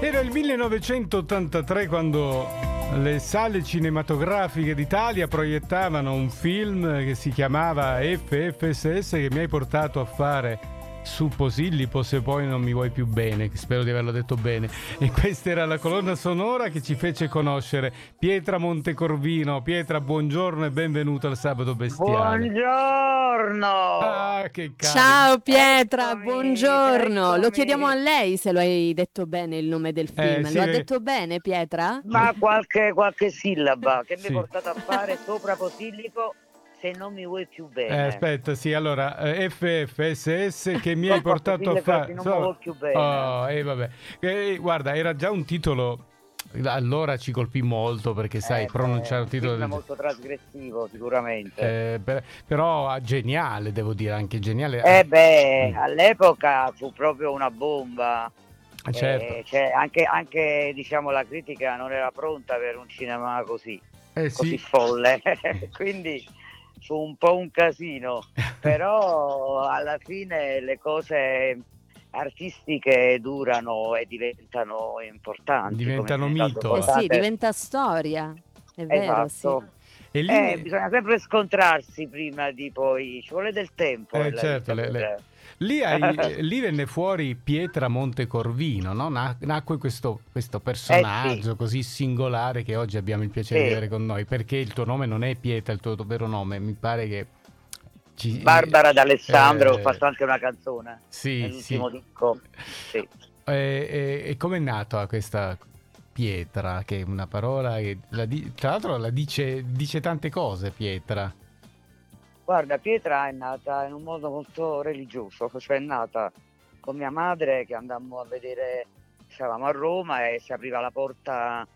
Era il 1983 quando le sale cinematografiche d'Italia proiettavano un film che si chiamava FFSS che mi hai portato a fare su Posillipo se poi non mi vuoi più bene, spero di averlo detto bene. E questa era la colonna sonora che ci fece conoscere Pietra Montecorvino. Pietra, buongiorno e benvenuto al Sabato Bestiale. Buongiorno! Ah, che cazzo. Ciao Pietra, Eccomi, buongiorno. Lo eccomi. chiediamo a lei se lo hai detto bene il nome del film. sì, lo ha eh. detto bene Pietra? Ma qualche, qualche sillaba che mi Sì. hai portato a fare sopra Posillipo se non mi vuoi più bene. Eh, aspetta, sì, allora eh, FFSS che mi hai portato a fare. non mi vuoi più bene. Oh, eh, vabbè. Eh, guarda, era già un titolo. Allora ci colpì molto perché, sai, Eh, pronunciare un titolo del molto trasgressivo sicuramente. Eh, per- però geniale, devo dire, anche geniale. Eh beh, Mm. all'epoca fu proprio una bomba. Eh, certo. Eh, cioè, anche, anche, diciamo, la critica non era pronta per un cinema così, Eh, così sì. folle. Quindi fu un po' un casino. Però alla fine le cose artistiche durano e diventano importanti. Diventano mito. Eh sì, diventa storia. È vero, sì. Esatto. E lì, Eh, bisogna sempre scontrarsi prima di poi, ci vuole del tempo. Eh, certo, le- le- lì hai- eh, lì venne fuori Pietra Montecorvino, no? Na- nacque questo, questo personaggio così singolare che oggi abbiamo il piacere Sì. di avere con noi. Perché il tuo nome non è Pietra, il tuo vero nome, mi pare che. ci- Barbara D'Alessandro, eh, ho fatto anche una canzone Sì, nell'ultimo sì. disco. Sì. E, e- e com'è nata questa pietra? Che è una parola che la di- tra l'altro la dice, dice tante cose, pietra. Guarda, Pietra è nata in un modo molto religioso, cioè è nata con mia madre che andammo a vedere, stavamo a Roma e si apriva la porta,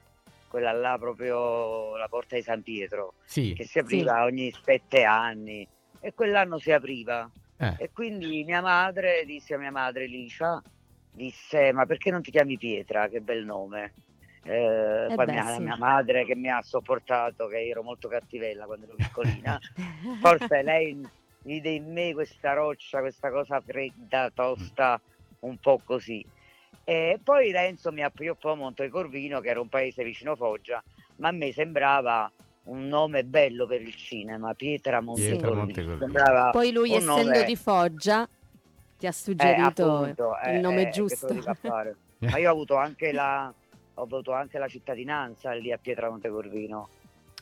quella là proprio, la porta di San Pietro, Sì, che si apriva ogni sette anni e quell'anno si apriva. eh, E quindi mia madre disse a mia madre Licia, disse ma perché non ti chiami Pietra, che bel nome. Eh, Eh poi beh, mia, sì. mia madre che mi ha sopportato, che ero molto cattivella quando ero piccolina, forse lei vide in me questa roccia, questa cosa fredda, tosta, un po' così. E poi Renzo mi appioppò a Montecorvino, che era un paese vicino Foggia, ma a me sembrava un nome bello per il cinema, Pietra Montecorvino. Poi lui, un essendo nome- di Foggia, ti ha eh, suggerito appunto, eh, il nome eh, giusto. Ma io ho avuto anche la, ho avuto anche la cittadinanza lì a Pietra Montecorvino.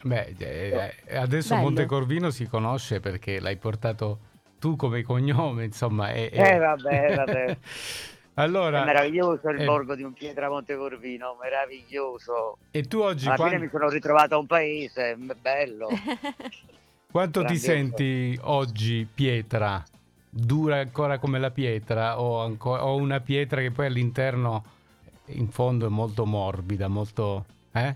beh, eh, eh, adesso Bello. Montecorvino si conosce perché l'hai portato tu come cognome, insomma. E, e- Eh, vabbè, vabbè. allora, È meraviglioso il eh, borgo di un Pietra Montecorvino, meraviglioso. e tu oggi Alla quan- fine mi sono ritrovato a un paese, bello. quanto ti senti oggi pietra? Dura ancora come la pietra o, anco- o una pietra che poi all'interno in fondo è molto morbida, molto... Eh?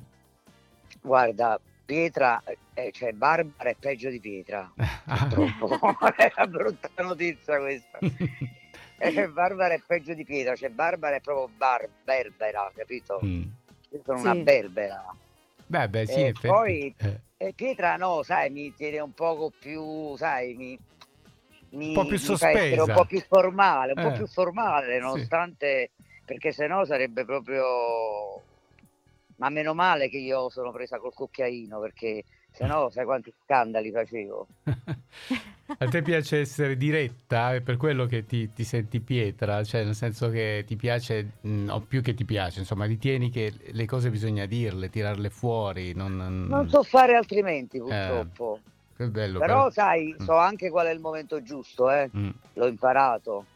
Guarda, Pietra, eh, cioè Barbara è peggio di Pietra. Purtroppo. è una brutta notizia questa. Eh, Barbara è peggio di Pietra, cioè Barbara è proprio bar- berbera, capito? Mm. Io sono Sì. una berbera. Beh, beh, sì, E poi- eh. Pietra no, sai, mi tiene un poco più, sai, mi, mi, Un po' più sospesa. un po' più formale, un Eh. po' più formale, Sì. Perché sennò sarebbe proprio... Ma meno male che io sono presa col cucchiaino, perché sennò sai quanti scandali facevo. A te piace essere diretta, è per quello che ti, ti senti pietra, cioè nel senso che ti piace, mh, o più che ti piace, insomma, ritieni che le cose bisogna dirle, tirarle fuori, non... Non so fare altrimenti purtroppo. Che bello. Però però- sai, Mm. so anche qual è il momento giusto, eh? Mm, l'ho imparato.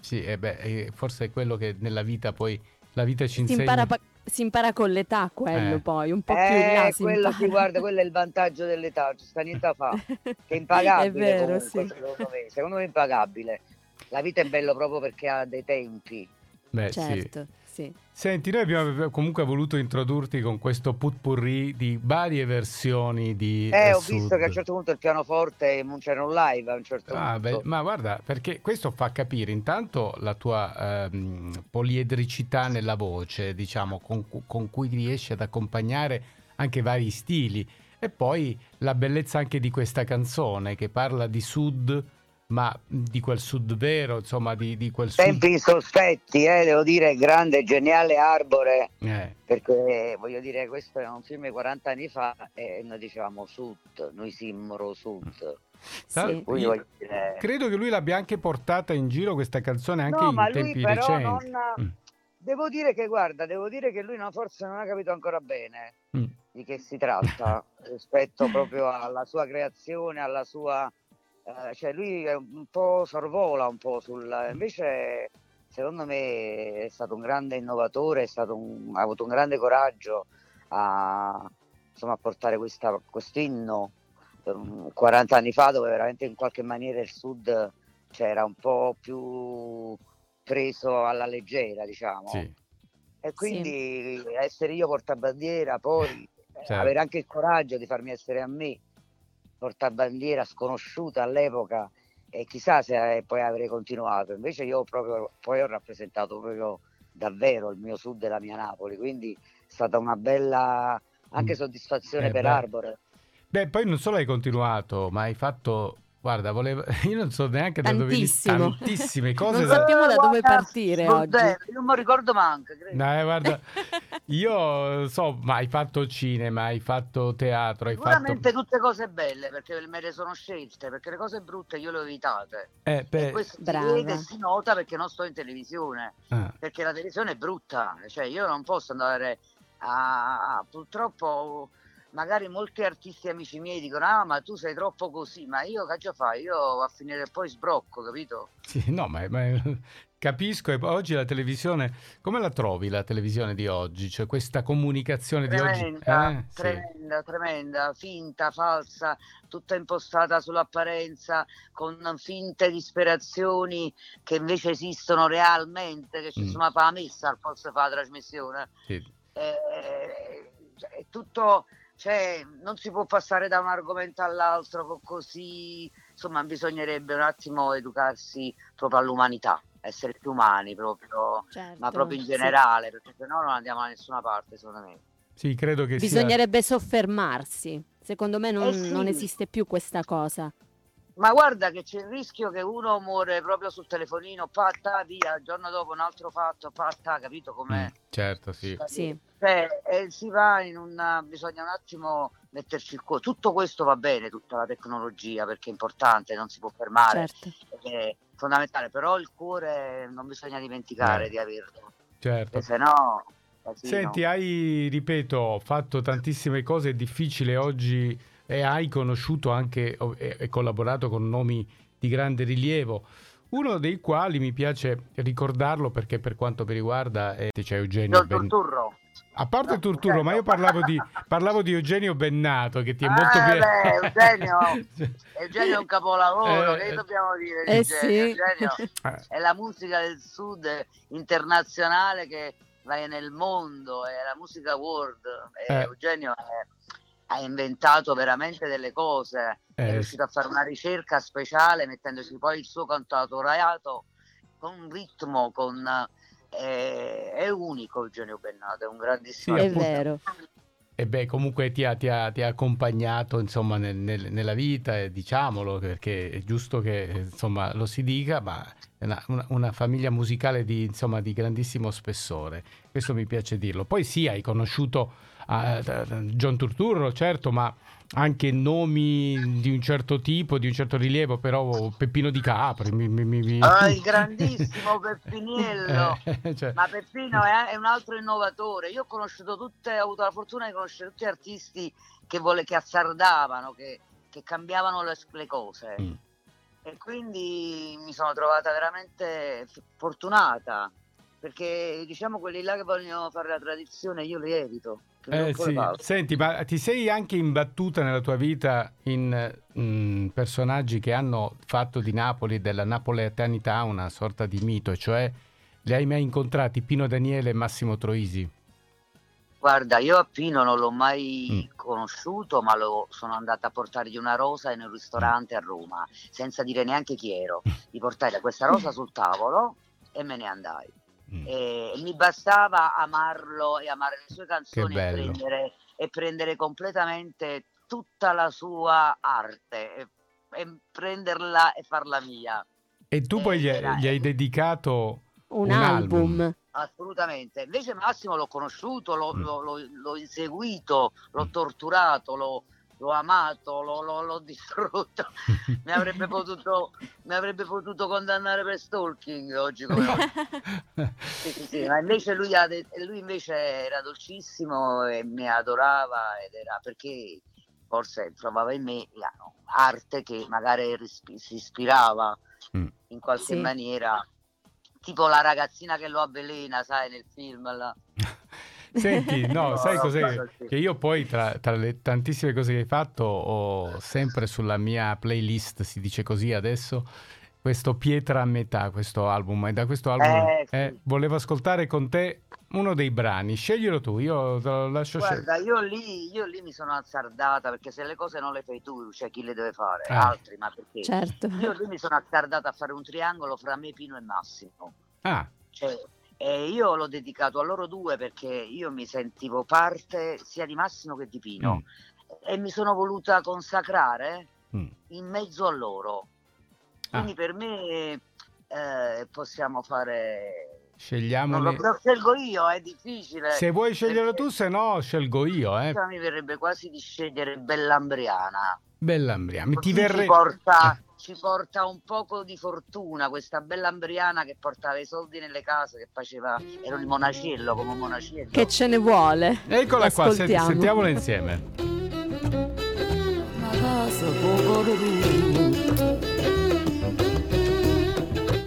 Sì, eh beh, eh, forse è quello che nella vita poi, la vita ci si, insegna... impara, pa- si impara con l'età quello Eh. poi, un po' più in là Eh, si quello impara. si guarda, quello è il vantaggio dell'età, non ci sta niente da fare. Che è impagabile È vero, comunque, sì. secondo me. Secondo me è impagabile. La vita è bella proprio perché ha dei tempi. Beh, sì. Certo, sì. Senti, noi abbiamo comunque voluto introdurti con questo putpurri di varie versioni di Eh, ho visto Sud. che a un certo punto il pianoforte c'era un live a un certo Ah, punto. beh, ma guarda, perché questo fa capire intanto la tua ehm, poliedricità nella voce, diciamo, con, con cui riesci ad accompagnare anche vari stili. E poi la bellezza anche di questa canzone che parla di sud ma di quel sud vero, insomma, di, di quel sud... Tempi sospetti, eh, devo dire, grande, geniale Arbore, Eh, perché voglio dire, questo è un film di 40 anni fa e noi dicevamo sud, noi simmero sud. Tra- Sì. Dire... credo che lui l'abbia anche portata in giro questa canzone anche No, in ma lui tempi però recenti. non... Mm, Devo dire che, guarda, devo dire che lui no, forse non ha capito ancora bene mm. di che si tratta rispetto proprio alla sua creazione, alla sua... eh, cioè lui è un po' sorvola un po' sul... Invece secondo me è stato un grande innovatore, è stato un- ha avuto un grande coraggio a, insomma, a portare questa, questo inno 40 anni fa dove veramente in qualche maniera il sud c'era un po' più preso alla leggera, diciamo. Sì. E quindi essere io portabandiera, poi eh, Certo. avere anche il coraggio di farmi essere a me portabandiera sconosciuta all'epoca e chissà se eh, poi avrei continuato. Invece io proprio poi ho rappresentato proprio davvero il mio sud e la mia Napoli, quindi è stata una bella anche Mm. soddisfazione Eh per beh. Arbore. Beh, poi non solo hai continuato, ma hai fatto... Guarda, volevo... io non so neanche da dove Tantissimo. tantissime cose. Non da- sappiamo da dove guarda, partire non oggi. te- Non mi ricordo manco. credo. No, eh, guarda, io so, ma hai fatto cinema, hai fatto teatro, hai fatto... Sicuramente tutte cose belle perché me le sono scelte, perché le cose brutte io le ho evitate. Eh, E beh, questo brava. si vede e si nota perché non sto in televisione, ah, perché la televisione è brutta, cioè io non posso andare a... purtroppo magari molti artisti amici miei dicono ah ma tu sei troppo così, ma io che già fai? Io a finire poi sbrocco, capito? sì, no, ma, ma- capisco. E oggi la televisione, come la trovi la televisione di oggi? Cioè questa comunicazione di oggi? Tremenda, Eh, sì. tremenda, tremenda, finta, falsa, tutta impostata sull'apparenza, con finte disperazioni che invece esistono realmente, che ci Mm. sono fa messa al posto di fare la trasmissione. Sì. Eh, è tutto, cioè, non si può passare da un argomento all'altro co- così, insomma, bisognerebbe un attimo educarsi proprio all'umanità, essere più umani proprio, Certo, ma proprio in sì. generale, perché sennò non andiamo da nessuna parte, secondo me. Sì, credo che sia... Bisognerebbe soffermarsi. Secondo me non, Eh sì. non esiste più questa cosa. Ma guarda che c'è il rischio che uno muore proprio sul telefonino, patta, via, il giorno dopo un altro fatto, patta, capito com'è? Mm, certo, sì. Sì. Cioè, eh, si va in una... bisogna un attimo metterci il cuore. Tutto questo va bene, tutta la tecnologia, perché è importante, non si può fermare, Certo. è fondamentale, però il cuore non bisogna dimenticare Eh. di averlo, certo. sennò... casino. Senti, hai, ripeto, fatto tantissime cose, è difficile oggi e hai conosciuto anche e, collaborato con nomi di grande rilievo, uno dei quali mi piace ricordarlo perché per quanto mi riguarda è, c'è Eugenio Ben... Turturro. A parte No, Turturro, ma io certo. parlavo di, parlavo di Eugenio Bennato che ti è molto beh, piaciuto. Eugenio. Eugenio è un capolavoro, Eh, che dobbiamo dire di Eh Eugenio? sì. Eugenio Eh, è la musica del sud internazionale che va nel mondo, è la musica world. E Eh. Eugenio è- ha inventato veramente delle cose, è Eh, riuscito a fare una ricerca speciale mettendoci poi il suo cantautorato con un ritmo, con... eh, è unico Eugenio Bennato, è un grandissimo Sì, È vero. E beh, comunque ti ha, ti ha- ti ha accompagnato insomma, nel- nel- nella vita, e diciamolo, perché è giusto che insomma, lo si dica, ma è una, una- una famiglia musicale di, insomma, di grandissimo spessore. Questo mi piace dirlo. Poi sì, hai conosciuto eh, John Turturro, certo, ma anche nomi di un certo tipo, di un certo rilievo, però Peppino di Capri. Mi, mi- mi- Ah, il grandissimo Peppiniello. Eh, cioè, Ma Peppino è, è un altro innovatore. Io ho conosciuto tutte, ho avuto la fortuna di conoscere tutti gli artisti che, vole, che azzardavano, che, che cambiavano le, le cose. mm. E quindi mi sono trovata veramente fortunata. Perché diciamo quelli là che vogliono fare la tradizione, io li evito. Eh, sì. Senti, ma ti sei anche imbattuta nella tua vita in mm, personaggi che hanno fatto di Napoli, della napoletanità, una sorta di mito, cioè li hai mai incontrati Pino Daniele e Massimo Troisi? Guarda, io a Pino non l'ho mai Mm. conosciuto, ma lo, sono andata a portargli una rosa in un ristorante a Roma, senza dire neanche chi ero. Gli portai questa rosa sul tavolo e me ne andai. Mm. E mi bastava amarlo e amare le sue canzoni e prendere, e prendere completamente tutta la sua arte. E e prenderla e farla mia. E tu poi gli, Era- gli hai dedicato Un, Un album. album. Assolutamente. Invece Massimo l'ho conosciuto, l'ho, Mm. l'ho- l'ho- l'ho inseguito, l'ho torturato, l'ho, l'ho amato, l'ho, l'ho- l'ho distrutto. mi, avrebbe potuto, mi avrebbe potuto condannare per stalking oggi come oggi. Sì, sì, sì, ma invece lui, ha de- lui invece era dolcissimo e mi adorava ed era perché forse trovava in me la arte che magari rispi- si ispirava Mm. in qualche Sì. maniera tipo la ragazzina che lo avvelena sai nel film là. Senti, no, No, sai no, cos'è? sì. Che io poi tra, tra le tantissime cose che hai fatto ho sempre sulla mia playlist, si dice così adesso, questo Pietra a metà, questo album. E da questo album Eh, sì. eh, volevo ascoltare con te uno dei brani. Sceglielo tu, io te lo lascio scegliere. Guarda, io lì, io lì mi sono azzardata perché se le cose non le fai tu, cioè chi le deve fare? Eh. Altri, ma perché? Certo. Io lì mi sono azzardata a fare un triangolo fra me, Pino e Massimo. Ah, Cioè, e io l'ho dedicato a loro due perché io mi sentivo parte sia di Massimo che di Pino mm, e mi sono voluta consacrare mm. in mezzo a loro. Quindi Ah. per me eh, possiamo fare... Scegliamo. Non lo, scelgo io, è difficile. Se vuoi sceglierlo perché- tu, se no scelgo io, eh. Mi verrebbe quasi di scegliere Bellambriana. Bella Ambria, mi ti ci, porta, ci porta un poco di fortuna questa Bellambriana che portava i soldi nelle case, che faceva, era un monacello come un monacello. Che ce ne vuole? Eccola qua, senti- Ascoltiamo. sentiamola insieme.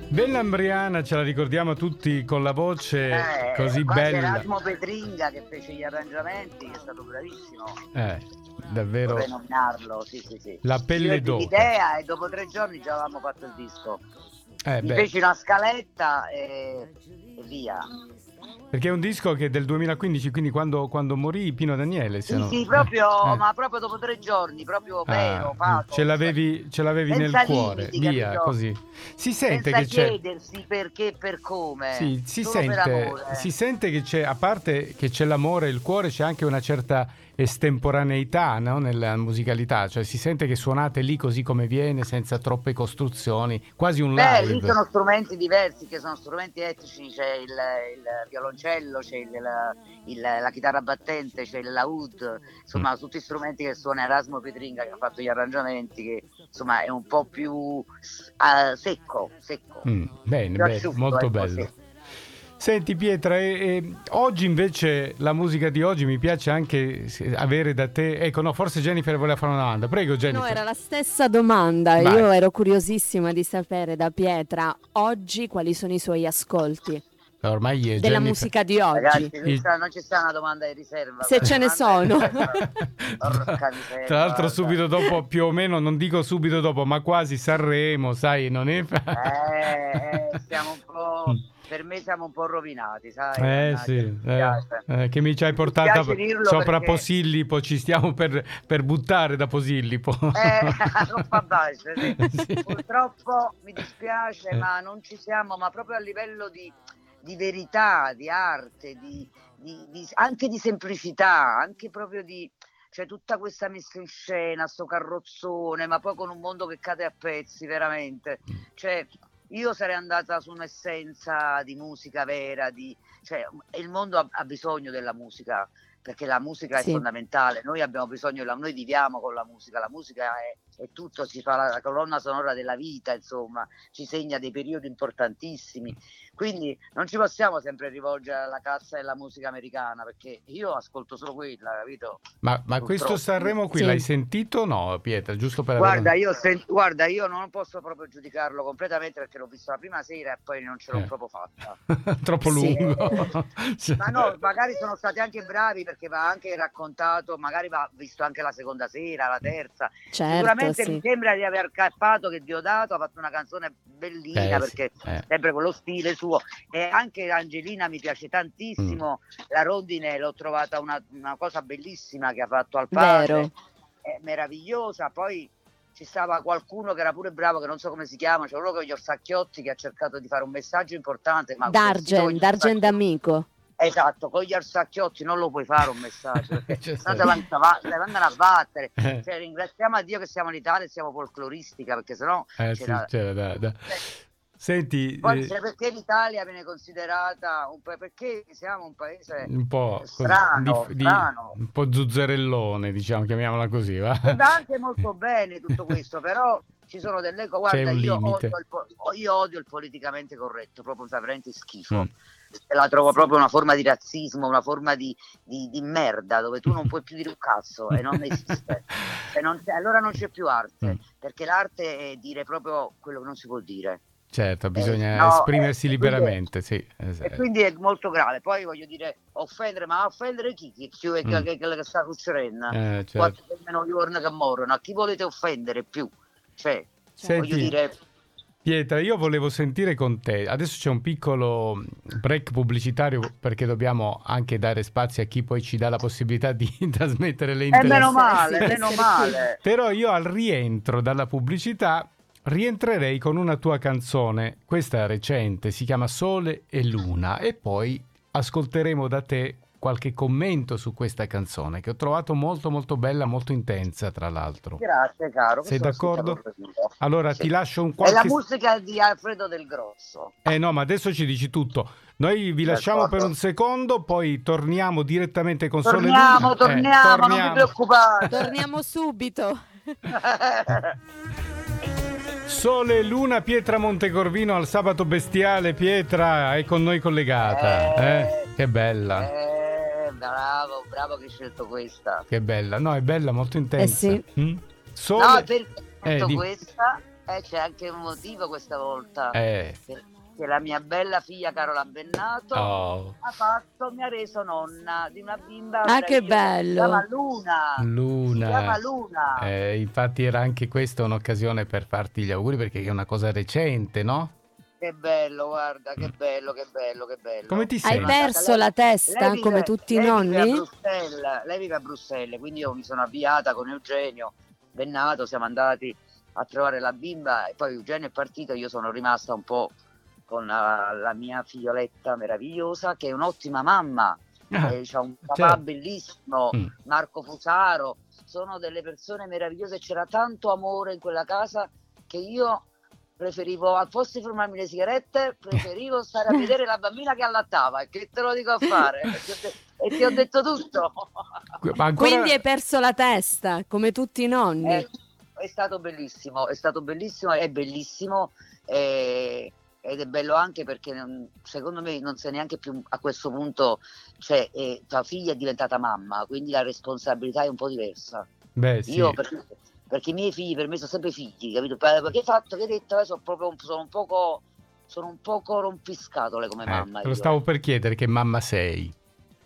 Bella Ambriana, ce la ricordiamo tutti con la voce Eh, così qua c'è bella. Erasmo Petringa che fece gli arrangiamenti, che è stato bravissimo. Eh, davvero. Vorrei nominarlo, sì, sì, sì. La pelle d'oca. l'idea e dopo tre giorni già avevamo fatto il disco. Eh, Mi feci una scaletta e, e via. perché è un disco che è del 2015, quindi quando, quando morì Pino Daniele. Sì, no- sì, proprio, eh. ma proprio dopo tre giorni, proprio Ah, vero, pathos. ce l'avevi, ce l'avevi nel cuore, limiti, via, capito? così. Si sente senza che c'è... chiedersi perché e per come. Sì, si sente, si sente che c'è, a parte che c'è l'amore e il cuore, c'è anche una certa estemporaneità no? nella musicalità, cioè si sente che suonate lì così come viene, senza troppe costruzioni, quasi un Beh, live. lì sono strumenti diversi, che sono strumenti etnici, c'è il, il violoncello, c'è il- la, il- la chitarra battente, c'è il laud, Mm. insomma tutti strumenti che suona Erasmo Petringa che ha fatto gli arrangiamenti, che insomma è un po' più eh, secco, secco. Mm, bene, Più asciutto, molto ecco, bello. sì. Senti Pietra, e- e oggi invece la musica di oggi mi piace anche avere da te. Ecco, no, forse Jennifer voleva fare una domanda. Prego Jennifer. No, era la stessa domanda. Vai. Io ero curiosissima di sapere da Pietra oggi quali sono i suoi ascolti Ormai è della Jennifer. musica di oggi. Ragazzi, non c'è- non ci sta una domanda di riserva. Se ce ne sono. miseria, Tra l'altro subito dopo, più o meno, non dico subito dopo, ma quasi Sanremo, sai, non è... Eh, eh, siamo un po'. Per me siamo un po' rovinati, sai? Mm. Eh sì, eh, eh, che mi ci hai dirlo sopra perché- Posillipo, ci stiamo per, per buttare da Posillipo. Eh, non fa bacio, sì. Sì. Purtroppo mi dispiace, Eh. ma non ci siamo, ma proprio a livello di, di verità, di arte, di, di- di- anche di semplicità, anche proprio di. Cioè, tutta questa messa in scena, sto carrozzone, ma poi con un mondo che cade a pezzi, veramente. Cioè, io sarei andata su un'essenza di musica vera, di, cioè, il mondo ha, ha bisogno della musica, perché la musica Sì. è fondamentale, noi abbiamo bisogno, noi viviamo con la musica, la musica è, è tutto, si fa la, la colonna sonora della vita, insomma, ci segna dei periodi importantissimi, quindi non ci possiamo sempre rivolgere alla cassa della musica americana, perché io ascolto solo quella, capito? Ma, ma questo. Sanremo qui Sì. l'hai sentito o no, Pietra? Giusto per avere... Guarda io, sen- guarda, io non posso proprio giudicarlo completamente perché l'ho visto la prima sera e poi non ce l'ho Eh. proprio fatta. Troppo lungo. Cioè- Ma no, magari sono stati anche bravi perché va anche raccontato, magari va visto anche la seconda sera, la terza. Certo, Sicuramente sì. mi sembra di aver cappato che Diodato ha fatto una canzone bellina Eh, sì, perché eh. sempre con lo stile suo e anche Angelina mi piace tantissimo Mm. la rondine l'ho trovata una, una cosa bellissima che ha fatto al padre è meravigliosa poi ci stava qualcuno che era pure bravo che non so come si chiama c'è uno con gli orsacchiotti che ha cercato di fare un messaggio importante ma Dargen, Dargen d'amico. Esatto, con gli arsacchiotti non lo puoi fare un messaggio, perché sennò te vanno a battere. Eh. Cioè, ringraziamo a Dio che siamo in Italia e siamo folcloristica, perché sennò Eh, sì, c'era- c'era da- da- Senti, Poi cioè, perché l'Italia viene considerata un pa- perché siamo un paese un po' strano, di- di- strano. un po' zuzzerellone, diciamo, chiamiamola così, va? va anche molto bene tutto questo, però ci sono delle cose. Guarda, io odio, il, io odio il politicamente corretto, proprio veramente schifo. Mm. La trovo proprio una forma di razzismo, una forma di, di- di merda dove tu non puoi più dire un cazzo e non esiste. E non c'è- allora non c'è più arte, Mm. perché l'arte è dire proprio quello che non si può dire. Certo, bisogna Eh, no, esprimersi eh, liberamente, sì. E esatto. quindi è molto grave. Poi voglio dire, offendere, ma offendere chi? Chi più è Mm. che, che, che sta succedendo? Eh, certo. Quanti gli giorni che morono? A chi volete offendere più? Cioè, Senti, voglio dire, Pietra, io volevo sentire con te, adesso c'è un piccolo break pubblicitario perché dobbiamo anche dare spazio a chi poi ci dà la possibilità di trasmettere le è meno interviste. male, sì, meno sì. male. Però io al rientro dalla pubblicità rientrerei con una tua canzone, questa è recente, si chiama Sole e Luna e poi ascolteremo da te qualche commento su questa canzone che ho trovato molto molto bella, molto intensa tra l'altro. Grazie caro. Sei d'accordo? Allora Sì. ti lascio un È la qualche... musica di Alfredo Del Grosso. Eh no, ma adesso ci dici tutto. Noi vi lasciamo per un secondo, poi torniamo direttamente con Sole e Torniamo, Luna. Eh, torniamo, non vi torniamo. preoccupate. Torniamo subito. Sole e Luna, Pietra Montecorvino al sabato bestiale. Pietra è con noi collegata. Eh. eh? Che bella, Eh, bravo, bravo che hai scelto questa. che bella. No, è bella, molto intensa. Eh sì. Mm? Sole... No, perché ho Eh, scelto di- questa e c'è anche un motivo questa volta. Eh, Perché la mia bella figlia Carola Bennato oh, ha fatto, mi ha reso nonna di una bimba. Ah, che meravigliosa. Si bello. chiama Luna. Si Luna. chiama Luna. Eh, infatti era anche questa un'occasione per farti gli auguri perché è una cosa recente, no? Che bello, guarda, che bello, che bello, che bello. Come ti Hai senti? perso la testa Lei vive- come tutti i lei nonni? Bruxelles, lei vive a Bruxelles, quindi io mi sono avviata con Eugenio Bennato, siamo andati a trovare la bimba e poi Eugenio è partito, io sono rimasta un po' con la, la mia figlioletta meravigliosa che è un'ottima mamma, Ah, eh, c'ha un papà certo. bellissimo, Mm. Marco Fusaro, sono delle persone meravigliose, c'era tanto amore in quella casa che io preferivo, al posto di fumarmi le sigarette, preferivo stare a vedere la bambina che allattava e che te lo dico a fare e ti ho, detto tutto. Ancora- Quindi hai perso la testa come tutti i nonni. Eh, è stato bellissimo, è stato bellissimo, è bellissimo eh, ed è bello anche perché non- secondo me non sei neanche più a questo punto, cioè eh, tua figlia è diventata mamma, quindi la responsabilità è un po' diversa. Beh, sì. Io perché, perché i miei figli per me sono sempre figli, capito? Perché hai fatto, che hai detto, sono proprio un- sono un poco sono un poco rompiscatole come Eh, mamma. te lo io. stavo per chiedere che mamma sei.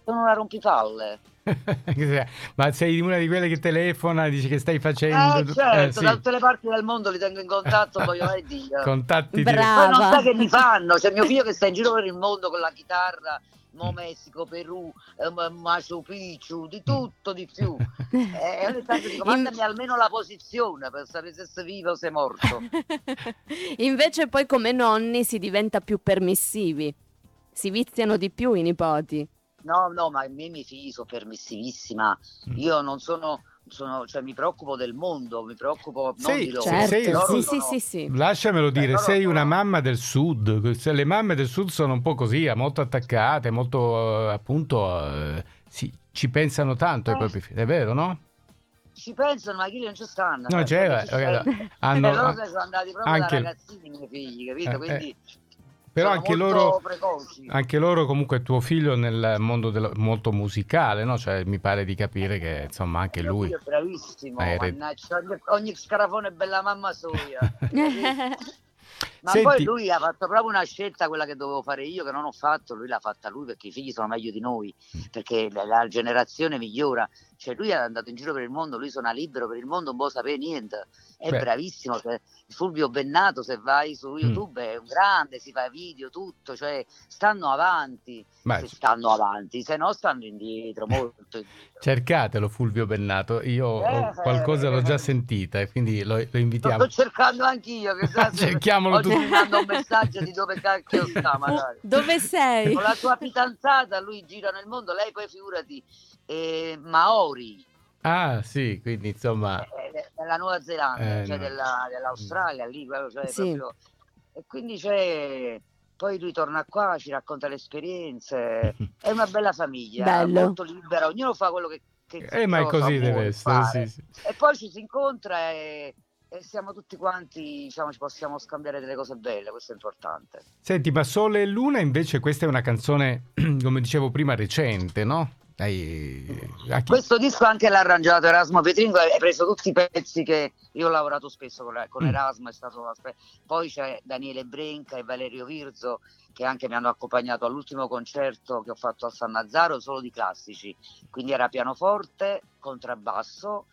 Sono una rompipalle. Ma sei una di quelle che telefona, dici che stai facendo... Eh, certo, sì. da tutte le parti del mondo li tengo in contatto, poi io, eh, Dio. Contatti Brava. Poi non sai che mi fanno, c'è mio figlio che sta in giro per il mondo con la chitarra, Mo Messico, Perù, eh, Ma- Machu Picchu, di tutto, di più. Eh, E ogni tanto dico, mandami almeno la posizione per sapere se sei vivo o sei morto. Invece poi come nonni si diventa più permissivi. Si viziano di più i nipoti. No, no, ma i miei, miei figli sono permissivissima. Mm. Io non sono, sono- cioè mi preoccupo del mondo, mi preoccupo non Sì, di loro. Certo, sei- sì, Loro sì, sono- sì, sì. Lasciamelo dire, loro sei una sono- mamma del sud, se le mamme del sud sono un po' così, molto attaccate, molto eh, appunto, eh, sì, ci pensano tanto ai Eh. propri figli, è vero, no? Ci pensano, ma chi non ci stanno? No, Eh, c'è, perché ci ragazzi, stanno. hanno- Eh, loro sono andati proprio anche- da ragazzini i miei figli, capito? Eh, Quindi Però anche loro, precoci. anche loro comunque tuo figlio nel mondo dello- molto musicale, no? Cioè mi pare di capire che insomma anche Mio lui... è bravissimo, Eh, mannaggia, ogni, ogni scarafone è bella mamma soia. Ma Senti- poi lui ha fatto proprio una scelta, quella che dovevo fare io, che non ho fatto, lui l'ha fatta lui perché i figli sono meglio di noi, Mm. perché la generazione migliora. Cioè lui è andato in giro per il mondo, lui suona libero per il mondo, non può sapere niente, è Beh. bravissimo, cioè, Fulvio Bennato se vai su YouTube è un grande, si fa video, tutto, cioè stanno avanti, Ma se stanno avanti, se no stanno indietro, molto indietro. cercatelo Fulvio Bennato, io ho- Eh, qualcosa l'ho già eh. sentita e quindi lo, lo Lo invitiamo. sto cercando anch'io, che Cerchiamolo oggi tutti. mi manda un messaggio di dove cacchio sta magari. Dove sei? Con la sua fidanzata lui gira nel mondo, lei poi figurati, eh, Maori, Ah sì, quindi insomma... eh, della Nuova Zelanda, Eh, cioè no. della- dell'Australia, lì, quello, cioè, Sì. proprio- E quindi c'è... Poi lui torna qua, ci racconta le esperienze, è una bella famiglia, Bello. molto libera, ognuno fa quello che... che Eh, ma è così deve essere, fare. sì, sì. E poi ci si incontra e, e siamo tutti quanti, diciamo, ci possiamo scambiare delle cose belle, questo è importante. Senti, ma Sole e Luna invece questa è una canzone, come dicevo prima, recente, no? A chi- Questo disco anche l'ha arrangiato Erasmo Petringo, hai preso tutti i pezzi che io ho lavorato spesso con, con Mm. Erasmo, è stato poi c'è Daniele Brenca e Valerio Virzo che anche mi hanno accompagnato all'ultimo concerto che ho fatto a San Nazzaro solo di classici, quindi era pianoforte, contrabbasso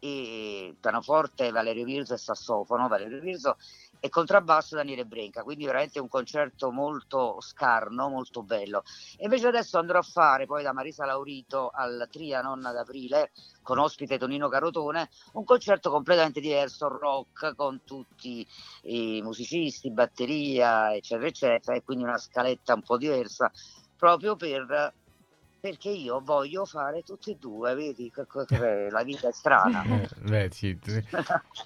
e pianoforte Valerio Virzo e sassofono, Valerio Virzo e contrabbasso Daniele Brenca, quindi veramente un concerto molto scarno, molto bello. E invece adesso andrò a fare poi da Marisa Laurito al Trianon ad aprile con ospite Tonino Carotone un concerto completamente diverso, rock con tutti i musicisti, batteria, eccetera, eccetera, e quindi una scaletta un po' diversa proprio per perché io voglio fare tutti e due, vedi che la vita è strana. Eh, beh, sì, sì.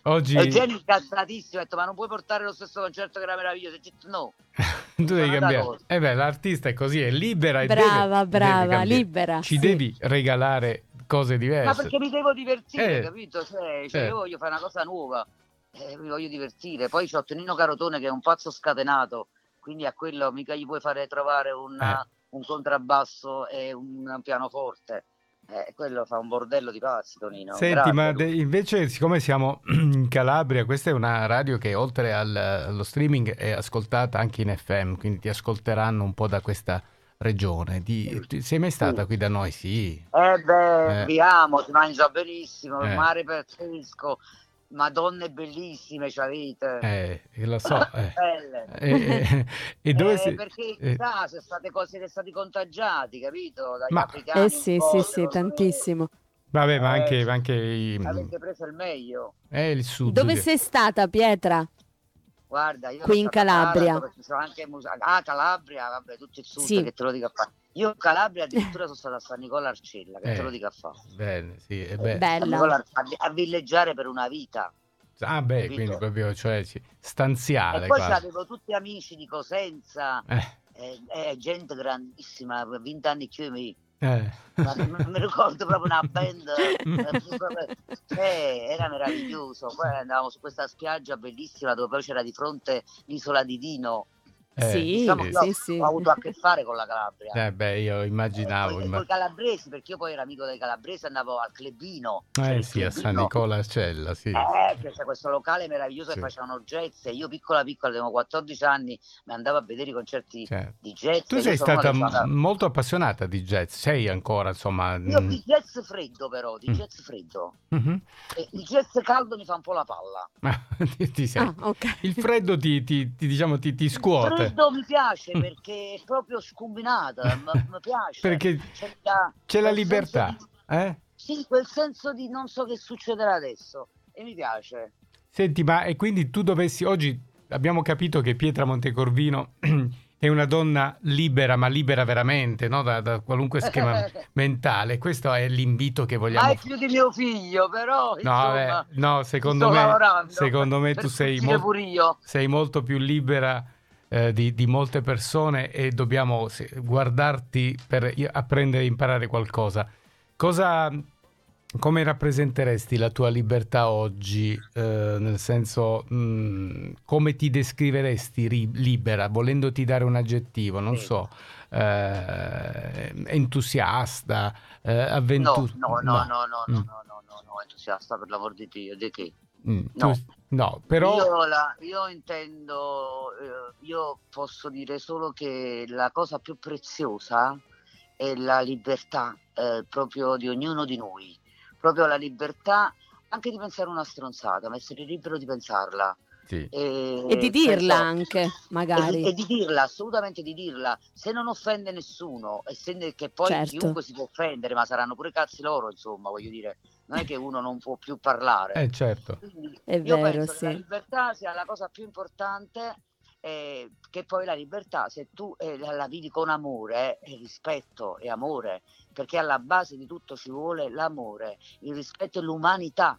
Oggi E Jenny incazzatissimo, ha detto ma non puoi portare lo stesso concerto che era meraviglioso, detto, no, tu devi cambiare. Eh beh, l'artista è così, è libera e Brava, deve- deve brava, cambiare. libera. Ci sì. devi regalare cose diverse. ma perché mi devo divertire, Eh. capito? Cioè, cioè, Eh. io voglio fare una cosa nuova, eh, mi voglio divertire. Poi c'ho Tonino Carotone che è un pazzo scatenato, quindi a quello mica gli puoi fare trovare un, Eh. Un contrabbasso e un pianoforte. Eh, quello fa un bordello di pazzi, Tonino. Senti, Grazie, ma de- invece, siccome siamo in Calabria, questa è una radio che oltre al- allo streaming è ascoltata anche in FM, quindi ti ascolteranno un po' da questa regione. Di- ti- sei mai stata Sì. qui da noi? Sì. Eh beh, Eh. vi amo, si mangia benissimo, Eh. il mare pazzesco, madonne bellissime ci avete. Eh, eh, lo so. eh. Belle. Eh, eh, e dove Eh, si- perché eh, sa, se state, siete stati contagiati, capito? Dagli Ma- africani. Eh sì, sì, sì, tantissimo. Vabbè, ma Eh, anche, anche i- Avete preso il meglio. eh, il sud. Dove sei stata, Pietra? Guarda, io Qui in Calabria. Taranto, perché sono anche mus- Ah, Calabria, vabbè, tutto il sud Sì. che te lo dico a fare. Io in Calabria addirittura sono stata a San Nicola Arcella, che Eh. te lo dico a fare. Bene, sì, eh, beh. Bella. A, a villeggiare per una vita. Ah, beh, Capito? quindi proprio, cioè, stanziale e poi quasi. avevo tutti amici di Cosenza, Eh, eh, eh, gente grandissima, 20 anni più di me. Eh. Ma mi ricordo proprio una band, eh, eh, era meraviglioso. Poi andavamo su questa spiaggia bellissima dove poi c'era di fronte l'isola di Dino. Eh, Sì, Diciamo sì, io sì. ho avuto a che fare con la Calabria. Eh, beh, io immaginavo. con imma- i calabresi, perché io poi ero amico dei calabresi, andavo al clubino. C'era Eh il sì, a San. Nicola Arcella, sì. Eh, che c'è questo locale meraviglioso Sì. che facevano jazz. e Io piccola piccola, avevo 14 anni, mi andavo a vedere i concerti Cioè, di jazz. tu sei stata m- molto appassionata di jazz, sei ancora, insomma. Io mm, di jazz freddo però, di Mm. jazz freddo. mhm. E il jazz caldo mi fa un po' la palla. Ma ti- ti Ah, ok. Il freddo ti, ti- ti, diciamo, ti, ti scuote. Freddo mi piace Mm. perché è proprio scombinata, mi piace. Perché C'è, la- c'è la libertà. di- eh? sì, quel senso di non so che succederà adesso e mi piace. Senti, ma e quindi tu dovessi oggi abbiamo capito che Pietra Montecorvino è una donna libera, ma libera veramente, no? da, da qualunque schema mentale. Questo è l'invito che vogliamo Mai più di mio figlio, però No, insomma, beh, no, secondo me, secondo me tu sei, io. sei molto più libera eh, di, di molte persone e dobbiamo guardarti per apprendere e imparare qualcosa. Cosa, come rappresenteresti la tua libertà oggi? Eh, nel senso, mh, come ti descriveresti ri- libera, volendoti dare un aggettivo? Non so, eh, entusiasta, eh, No, avventurosa? no, no, no, no, no, Mm. no, no, no, no, entusiasta per l'amor di Dio, di che? Mm, No. tu- no, però... Io, la- io intendo, eh, io posso dire solo che la cosa più preziosa è la libertà eh, proprio di ognuno di noi. proprio la libertà anche di pensare una stronzata, ma essere libero di pensarla. Sì. E, e, di dirla penso, anche, magari. E, e, di dirla, assolutamente di dirla, se non offende nessuno, essendo che poi certo. chiunque si può offendere, ma saranno pure cazzi loro, insomma, voglio dire, non è che uno non può più parlare. Eh, certo. Quindi è io vero, penso sì. che la libertà sia la cosa più importante eh, che poi la libertà, se tu eh, la vivi con amore, eh, rispetto e amore, perché alla base di tutto ci vuole l'amore, il rispetto e l'umanità,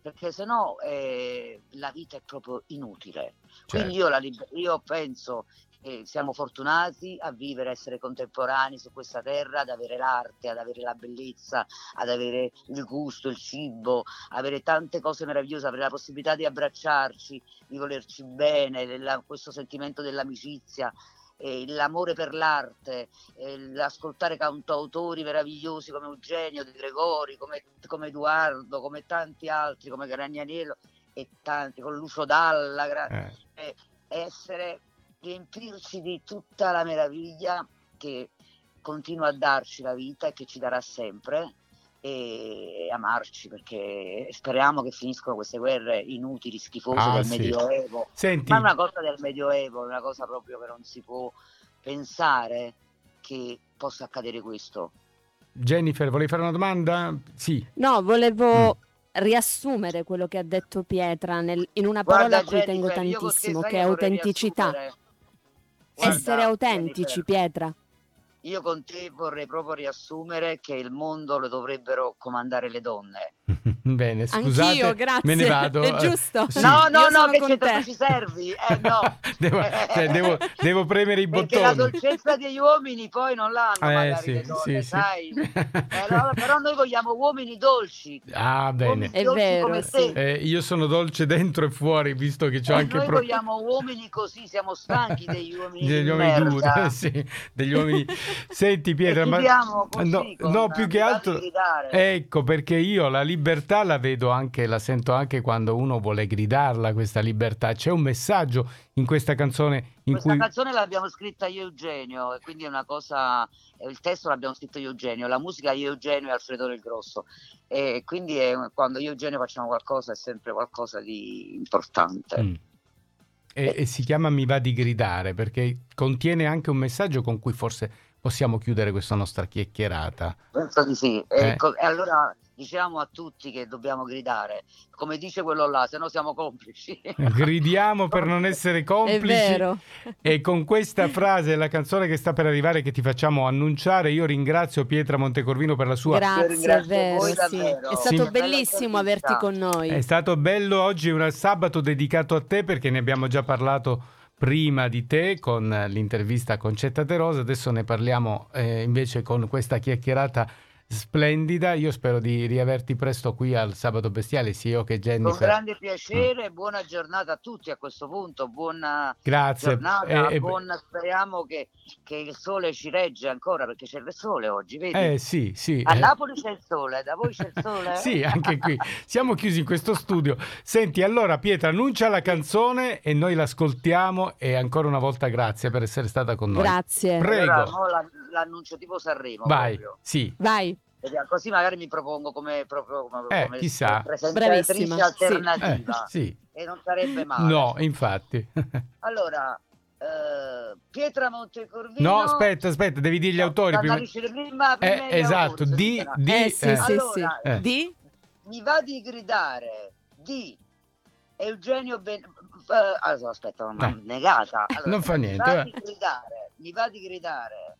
perché se no eh, la vita è proprio inutile. Certo. Quindi io, liber- io penso e siamo fortunati a vivere, a essere contemporanei su questa terra, ad avere l'arte, ad avere la bellezza, ad avere il gusto, il cibo, avere tante cose meravigliose, avere la possibilità di abbracciarci, di volerci bene, della, questo sentimento dell'amicizia. Eh, l'amore per l'arte, eh, l'ascoltare cantautori meravigliosi come Eugenio De Gregori, come, come Edoardo, come tanti altri, come Gragnaniello e tanti, con Lucio Dalla, eh. eh essere riempirci di tutta la meraviglia che continua a darci la vita e che ci darà sempre e amarci perché speriamo che finiscono queste guerre inutili, schifose ah, del sì. Medioevo. Senti. Ma è una cosa del Medioevo, è una cosa proprio che non si può pensare che possa accadere questo. Jennifer, volevi fare una domanda? Sì. No, volevo mm. riassumere quello che ha detto Pietra nel, in una parola a cui tengo tantissimo, che è autenticità. Guarda, Essere autentici, Pietra. Io con te vorrei proprio riassumere che il mondo lo dovrebbero comandare le donne. Bene, scusate, Anch'io, grazie. me ne vado. È giusto. Sì. No, no, no, che c'entra tu ci servi. Eh, no. devo, cioè, devo, devo, premere i Perché bottoni. la dolcezza degli uomini poi non l'hanno eh, magari sì, donne, sì, sai? Eh, allora, però noi vogliamo uomini dolci. Ah, bene. È vero, eh, io sono dolce dentro e fuori, visto che c'ho anche... Noi pro... vogliamo uomini così, siamo stanchi degli uomini degli uomini duri, eh, sì, degli uomini... Senti Pietro, ma... Così, no, no, più che altro... Ecco, perché io la libertà la vedo anche, la sento anche quando uno vuole gridarla questa libertà. C'è un messaggio in questa canzone in questa cui... canzone l'abbiamo scritta io e Eugenio, e quindi è una cosa, il testo l'abbiamo scritto io e Eugenio, la musica io e Eugenio e Alfredo del Grosso. E quindi è, quando io e Eugenio facciamo qualcosa è sempre qualcosa di importante. Mm. E, e, si chiama Mi va di gridare perché contiene anche un messaggio con cui forse possiamo chiudere questa nostra chiacchierata. Penso di sì. Eh. Ecco, e allora diciamo a tutti che dobbiamo gridare, come dice quello là, se no siamo complici. Gridiamo per non essere complici. E con questa frase, la canzone che sta per arrivare, che ti facciamo annunciare, io ringrazio Pietra Montecorvino per la sua... Grazie, è vero, sì. È stato sì. bellissimo averti con noi. È stato bello, oggi è un sabato dedicato a te perché ne abbiamo già parlato prima di te con l'intervista a Concetta Terosa, adesso ne parliamo eh, invece con questa chiacchierata splendida. Io spero di riaverti presto qui al Sabato Bestiale, sia io che Jennifer. Con grande piacere, mm. buona giornata a tutti a questo punto. Buona Grazie. giornata. E, buona, speriamo che, che, il sole ci regge ancora perché c'è il sole oggi. Vedi? Eh sì, sì. A Napoli c'è il sole, da voi c'è il sole? sì, anche qui. Siamo chiusi in questo studio. Senti, allora Pietra, annuncia la canzone e noi l'ascoltiamo. E ancora una volta grazie per essere stata con noi. Grazie. Prego. Allora, l'annuncio tipo Sanremo. Vai, proprio. sì. Vai. Così magari mi propongo come, proprio, come, eh, come chissà. presentatrice alternativa. Sì. Eh, sì. E non sarebbe male. No, infatti. allora, eh, Pietra Montecorvino. No, aspetta, aspetta, devi dire gli no, autori prima. prima, prima eh, esatto, di, di, eh, sì, eh. sì, allora, di mi va di gridare di Eugenio Ben uh, allora, aspetta, ma no. negata. Allora, non fa niente. Mi va, di gridare, mi va di gridare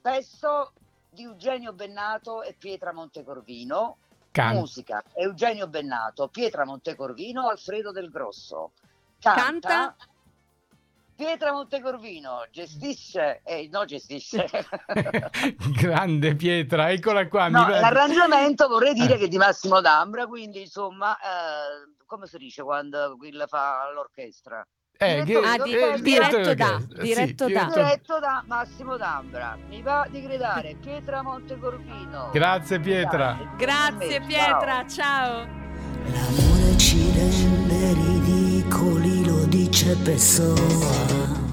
Testo di Eugenio Bennato e Pietra Montecorvino. Can. Musica Eugenio Bennato, Pietra Montecorvino, Alfredo del Grosso. Canta, Canta. Pietra Montecorvino gestisce, eh, no gestisce. Grande Pietra, eccola qua. No, l'arrangiamento vorrei dire eh. che è di Massimo D'Ambra, quindi insomma, eh, come si dice quando il fa l'orchestra? Eh, diretto, ah, di, eh, diretto, da, diretto, sì, da. diretto da Massimo D'Ambra. Mi va di gridare Pietra Montecorvino. Grazie Pietra. Grazie Pietra, ciao. L'amore ci rende ridicoli, lo dice Pessoa.